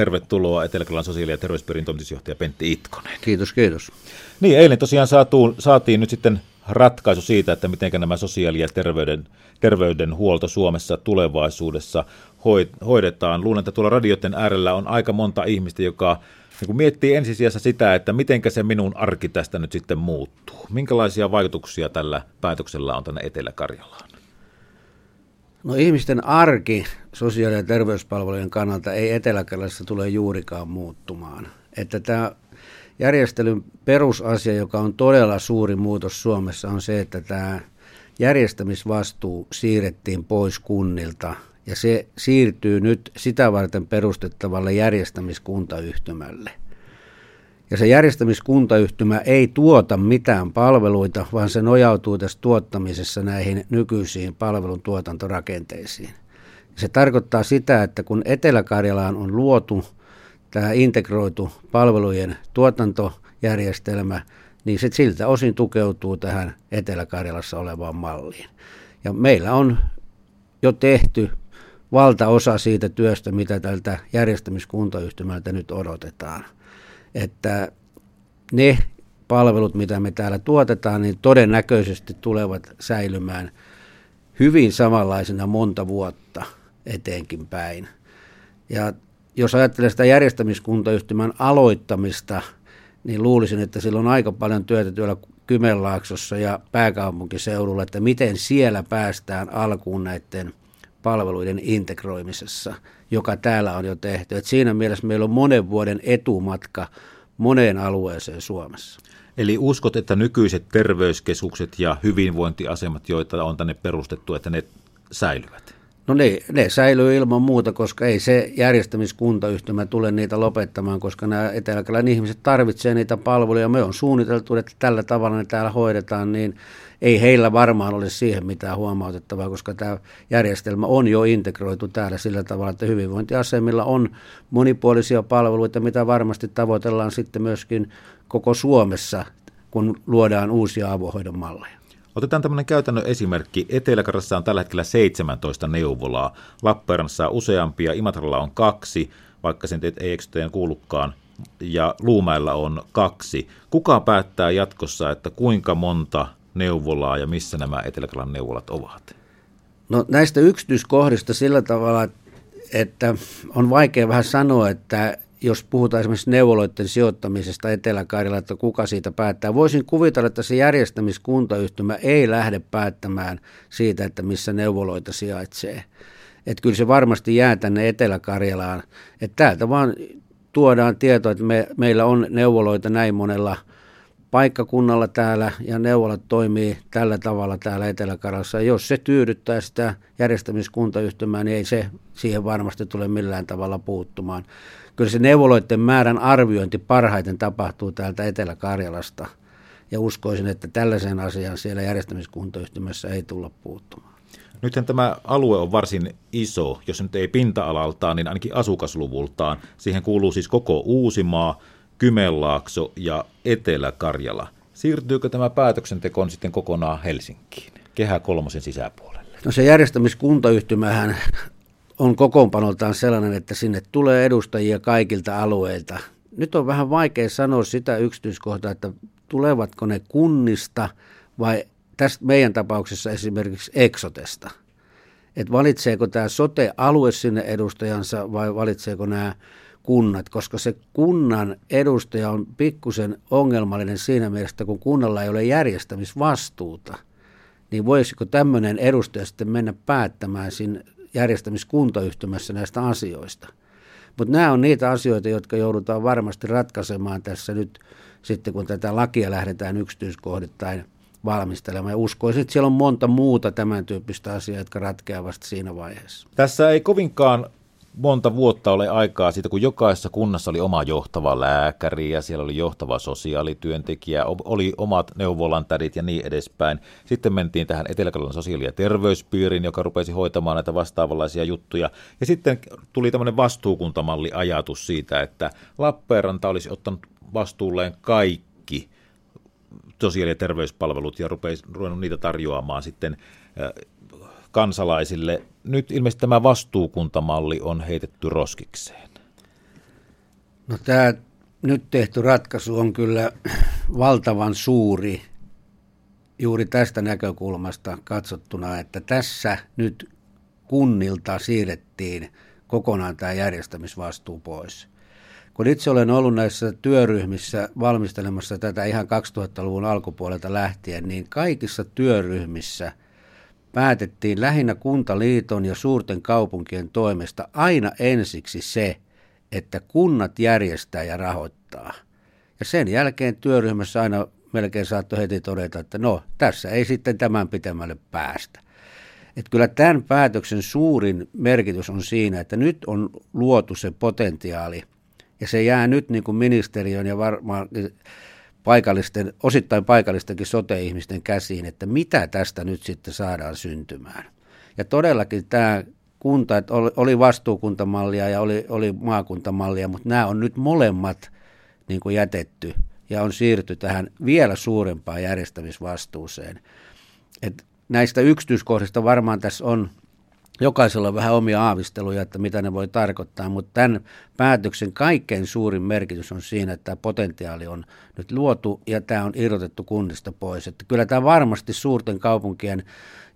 tervetuloa etelä sosiaali- ja terveyspiirin toimitusjohtaja Pentti Itkonen. Kiitos, kiitos. Niin, eilen tosiaan saatu, saatiin nyt sitten ratkaisu siitä, että miten nämä sosiaali- ja terveyden, terveydenhuolto Suomessa tulevaisuudessa hoidetaan. Luulen, että tuolla radioiden äärellä on aika monta ihmistä, joka niin kun miettii ensisijassa sitä, että miten se minun arki tästä nyt sitten muuttuu. Minkälaisia vaikutuksia tällä päätöksellä on tänne Etelä-Karjalaan? No ihmisten arki sosiaali- ja terveyspalvelujen kannalta ei etelä tule juurikaan muuttumaan. Että tämä järjestelyn perusasia, joka on todella suuri muutos Suomessa, on se, että tämä järjestämisvastuu siirrettiin pois kunnilta ja se siirtyy nyt sitä varten perustettavalle järjestämiskuntayhtymälle. Ja se järjestämiskuntayhtymä ei tuota mitään palveluita, vaan se nojautuu tässä tuottamisessa näihin nykyisiin palvelun tuotantorakenteisiin. Se tarkoittaa sitä, että kun Etelä-Karjalaan on luotu tämä integroitu palvelujen tuotantojärjestelmä, niin se siltä osin tukeutuu tähän Etelä-Karjalassa olevaan malliin. Ja meillä on jo tehty valtaosa siitä työstä, mitä tältä järjestämiskuntayhtymältä nyt odotetaan. Että ne palvelut, mitä me täällä tuotetaan, niin todennäköisesti tulevat säilymään hyvin samanlaisena monta vuotta eteenkin päin. Ja jos ajattelee sitä järjestämiskuntayhtymän aloittamista, niin luulisin, että sillä on aika paljon työtä työllä Kymenlaaksossa ja pääkaupunkiseudulla, että miten siellä päästään alkuun näiden palveluiden integroimisessa, joka täällä on jo tehty. Et siinä mielessä meillä on monen vuoden etumatka moneen alueeseen Suomessa. Eli uskot, että nykyiset terveyskeskukset ja hyvinvointiasemat, joita on tänne perustettu, että ne säilyvät? No ne, ne säilyy ilman muuta, koska ei se järjestämiskuntayhtymä tule niitä lopettamaan, koska nämä eteläkälän ihmiset tarvitsevat niitä palveluja. Me on suunniteltu, että tällä tavalla ne täällä hoidetaan, niin ei heillä varmaan ole siihen mitään huomautettavaa, koska tämä järjestelmä on jo integroitu täällä sillä tavalla, että hyvinvointiasemilla on monipuolisia palveluita, mitä varmasti tavoitellaan sitten myöskin koko Suomessa, kun luodaan uusia avohoidon malleja. Otetaan tämmöinen käytännön esimerkki. etelä on tällä hetkellä 17 neuvolaa, Lappeenrannassa on useampia, Imatralla on kaksi, vaikka sen ei eksyteen kuulukaan, ja Luumäellä on kaksi. Kuka päättää jatkossa, että kuinka monta neuvolaa ja missä nämä etelä neuvolat ovat? No näistä yksityiskohdista sillä tavalla, että on vaikea vähän sanoa, että jos puhutaan esimerkiksi neuvoloiden sijoittamisesta etelä että kuka siitä päättää. Voisin kuvitella, että se järjestämiskuntayhtymä ei lähde päättämään siitä, että missä neuvoloita sijaitsee. Että kyllä se varmasti jää tänne Etelä-Karjalaan. Että täältä vaan tuodaan tietoa, että me, meillä on neuvoloita näin monella paikkakunnalla täällä ja neuvolat toimii tällä tavalla täällä Etelä-Karjalassa. Jos se tyydyttää sitä järjestämiskuntayhtymää, niin ei se siihen varmasti tule millään tavalla puuttumaan kyllä se neuvoloiden määrän arviointi parhaiten tapahtuu täältä Etelä-Karjalasta. Ja uskoisin, että tällaisen asian siellä järjestämiskuntoyhtymässä ei tulla puuttumaan. Nythän tämä alue on varsin iso, jos nyt ei pinta-alaltaan, niin ainakin asukasluvultaan. Siihen kuuluu siis koko Uusimaa, Kymenlaakso ja Etelä-Karjala. Siirtyykö tämä päätöksenteko sitten kokonaan Helsinkiin, Kehä kolmosen sisäpuolelle? No se järjestämiskuntayhtymähän on kokoonpanoltaan sellainen, että sinne tulee edustajia kaikilta alueilta. Nyt on vähän vaikea sanoa sitä yksityiskohtaa, että tulevatko ne kunnista vai tästä meidän tapauksessa esimerkiksi Exotesta. Että valitseeko tämä sote-alue sinne edustajansa vai valitseeko nämä kunnat, koska se kunnan edustaja on pikkusen ongelmallinen siinä mielessä, kun kunnalla ei ole järjestämisvastuuta, niin voisiko tämmöinen edustaja sitten mennä päättämään siinä järjestämiskuntayhtymässä näistä asioista. Mutta nämä on niitä asioita, jotka joudutaan varmasti ratkaisemaan tässä nyt sitten, kun tätä lakia lähdetään yksityiskohdittain valmistelemaan. Ja uskoisin, että siellä on monta muuta tämän tyyppistä asiaa, jotka ratkeavat siinä vaiheessa. Tässä ei kovinkaan monta vuotta ole aikaa siitä, kun jokaisessa kunnassa oli oma johtava lääkäri ja siellä oli johtava sosiaalityöntekijä, oli omat neuvolantädit ja niin edespäin. Sitten mentiin tähän etelä sosiaali- ja terveyspiiriin, joka rupesi hoitamaan näitä vastaavanlaisia juttuja. Ja sitten tuli tämmöinen vastuukuntamalli-ajatus siitä, että Lappeenranta olisi ottanut vastuulleen kaikki sosiaali- ja terveyspalvelut ja rupesi, ruvennut niitä tarjoamaan sitten kansalaisille. Nyt ilmeisesti tämä vastuukuntamalli on heitetty roskikseen. No tämä nyt tehty ratkaisu on kyllä valtavan suuri juuri tästä näkökulmasta katsottuna, että tässä nyt kunnilta siirrettiin kokonaan tämä järjestämisvastuu pois. Kun itse olen ollut näissä työryhmissä valmistelemassa tätä ihan 2000-luvun alkupuolelta lähtien, niin kaikissa työryhmissä päätettiin lähinnä kuntaliiton ja suurten kaupunkien toimesta aina ensiksi se, että kunnat järjestää ja rahoittaa. Ja sen jälkeen työryhmässä aina melkein saattoi heti todeta, että no, tässä ei sitten tämän pitemmälle päästä. Et kyllä tämän päätöksen suurin merkitys on siinä, että nyt on luotu se potentiaali, ja se jää nyt niin kuin ministeriön ja varmaan paikallisten, osittain paikallistenkin sote-ihmisten käsiin, että mitä tästä nyt sitten saadaan syntymään. Ja todellakin tämä kunta, että oli vastuukuntamallia ja oli, oli maakuntamallia, mutta nämä on nyt molemmat niin kuin jätetty ja on siirty tähän vielä suurempaan järjestämisvastuuseen. Et näistä yksityiskohdista varmaan tässä on jokaisella on vähän omia aavisteluja, että mitä ne voi tarkoittaa, mutta tämän päätöksen kaikkein suurin merkitys on siinä, että tämä potentiaali on nyt luotu ja tämä on irrotettu kunnista pois. Että kyllä tämä varmasti suurten kaupunkien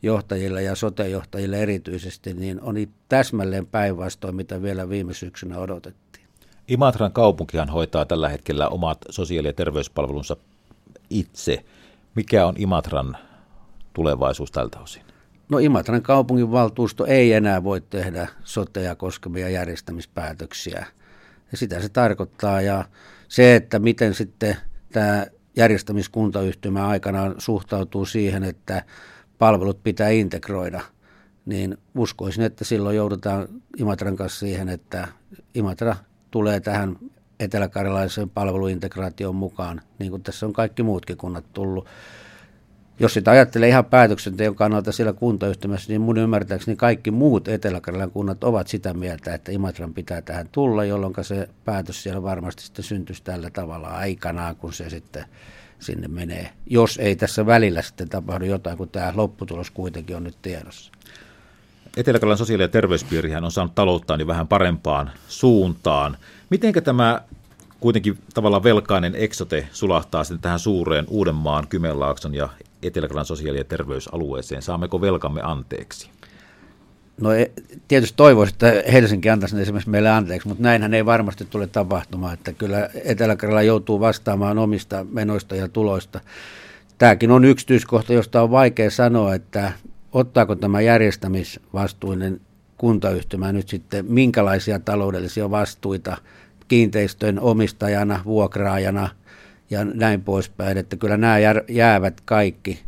johtajille ja sotejohtajille erityisesti niin on täsmälleen päinvastoin, mitä vielä viime syksynä odotettiin. Imatran kaupunkihan hoitaa tällä hetkellä omat sosiaali- ja terveyspalvelunsa itse. Mikä on Imatran tulevaisuus tältä osin? No Imatran kaupunginvaltuusto ei enää voi tehdä soteja koskevia järjestämispäätöksiä. Ja sitä se tarkoittaa. Ja se, että miten sitten tämä järjestämiskuntayhtymä aikanaan suhtautuu siihen, että palvelut pitää integroida, niin uskoisin, että silloin joudutaan Imatran kanssa siihen, että Imatra tulee tähän eteläkarjalaisen palveluintegraation mukaan, niin kuin tässä on kaikki muutkin kunnat tullut jos sitä ajattelee ihan päätöksenteon kannalta siellä kuntayhtymässä, niin mun ymmärtääkseni kaikki muut etelä kunnat ovat sitä mieltä, että Imatran pitää tähän tulla, jolloin se päätös siellä varmasti sitten syntyisi tällä tavalla aikanaan, kun se sitten sinne menee. Jos ei tässä välillä sitten tapahdu jotain, kun tämä lopputulos kuitenkin on nyt tiedossa. etelä sosiaali- ja terveyspiirihän on saanut talouttaan jo vähän parempaan suuntaan. Mitenkä tämä kuitenkin tavallaan velkainen eksote sulahtaa sitten tähän suureen Uudenmaan, Kymenlaakson ja etelä sosiaali- ja terveysalueeseen? Saammeko velkamme anteeksi? No e, tietysti toivoisin, että Helsinki antaisi esimerkiksi meille anteeksi, mutta näinhän ei varmasti tule tapahtumaan, että kyllä etelä joutuu vastaamaan omista menoista ja tuloista. Tämäkin on yksityiskohta, josta on vaikea sanoa, että ottaako tämä järjestämisvastuinen kuntayhtymä nyt sitten minkälaisia taloudellisia vastuita kiinteistön omistajana, vuokraajana – ja näin poispäin, että kyllä nämä jäävät kaikki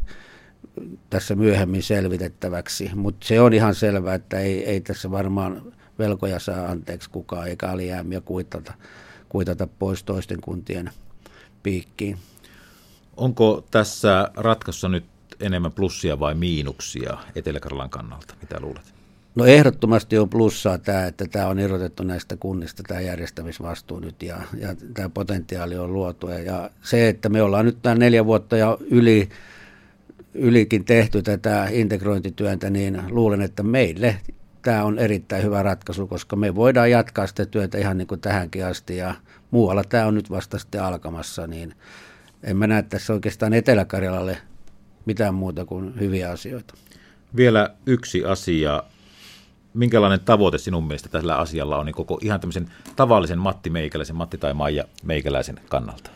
tässä myöhemmin selvitettäväksi, mutta se on ihan selvää, että ei, ei tässä varmaan velkoja saa anteeksi kukaan eikä alijäämiä kuitata, kuitata pois toisten kuntien piikkiin. Onko tässä ratkaisussa nyt enemmän plussia vai miinuksia etelä kannalta? Mitä luulet? No ehdottomasti on plussaa tämä, että tämä on irrotettu näistä kunnista, tämä järjestämisvastuu nyt ja, ja tämä potentiaali on luotu. Ja se, että me ollaan nyt tämä neljä vuotta ja yli, ylikin tehty tätä integrointityöntä, niin luulen, että meille tämä on erittäin hyvä ratkaisu, koska me voidaan jatkaa sitä työtä ihan niin kuin tähänkin asti ja muualla tämä on nyt vasta sitten alkamassa, niin en mä näe tässä oikeastaan Etelä-Karjalalle mitään muuta kuin hyviä asioita. Vielä yksi asia minkälainen tavoite sinun mielestä tällä asialla on niin koko ihan tämmöisen tavallisen Matti Meikäläisen, Matti tai Maija Meikäläisen kannalta?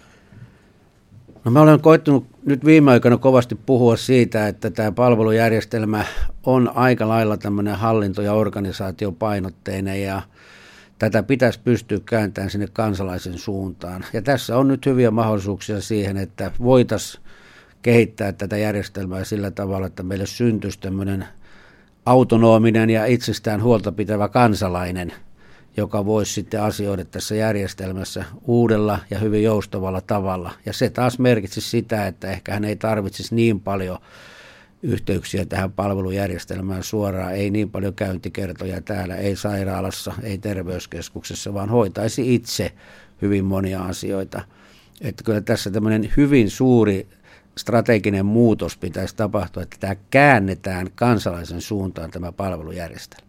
No mä olen koittanut nyt viime aikoina kovasti puhua siitä, että tämä palvelujärjestelmä on aika lailla tämmöinen hallinto- ja organisaatiopainotteinen ja tätä pitäisi pystyä kääntämään sinne kansalaisen suuntaan. Ja tässä on nyt hyviä mahdollisuuksia siihen, että voitaisiin kehittää tätä järjestelmää sillä tavalla, että meille syntyisi tämmöinen – autonominen ja itsestään huolta pitävä kansalainen, joka voisi sitten asioida tässä järjestelmässä uudella ja hyvin joustavalla tavalla. Ja se taas merkitsisi sitä, että ehkä hän ei tarvitsisi niin paljon yhteyksiä tähän palvelujärjestelmään suoraan, ei niin paljon käyntikertoja täällä, ei sairaalassa, ei terveyskeskuksessa, vaan hoitaisi itse hyvin monia asioita. Että kyllä tässä tämmöinen hyvin suuri strateginen muutos pitäisi tapahtua, että tämä käännetään kansalaisen suuntaan tämä palvelujärjestelmä.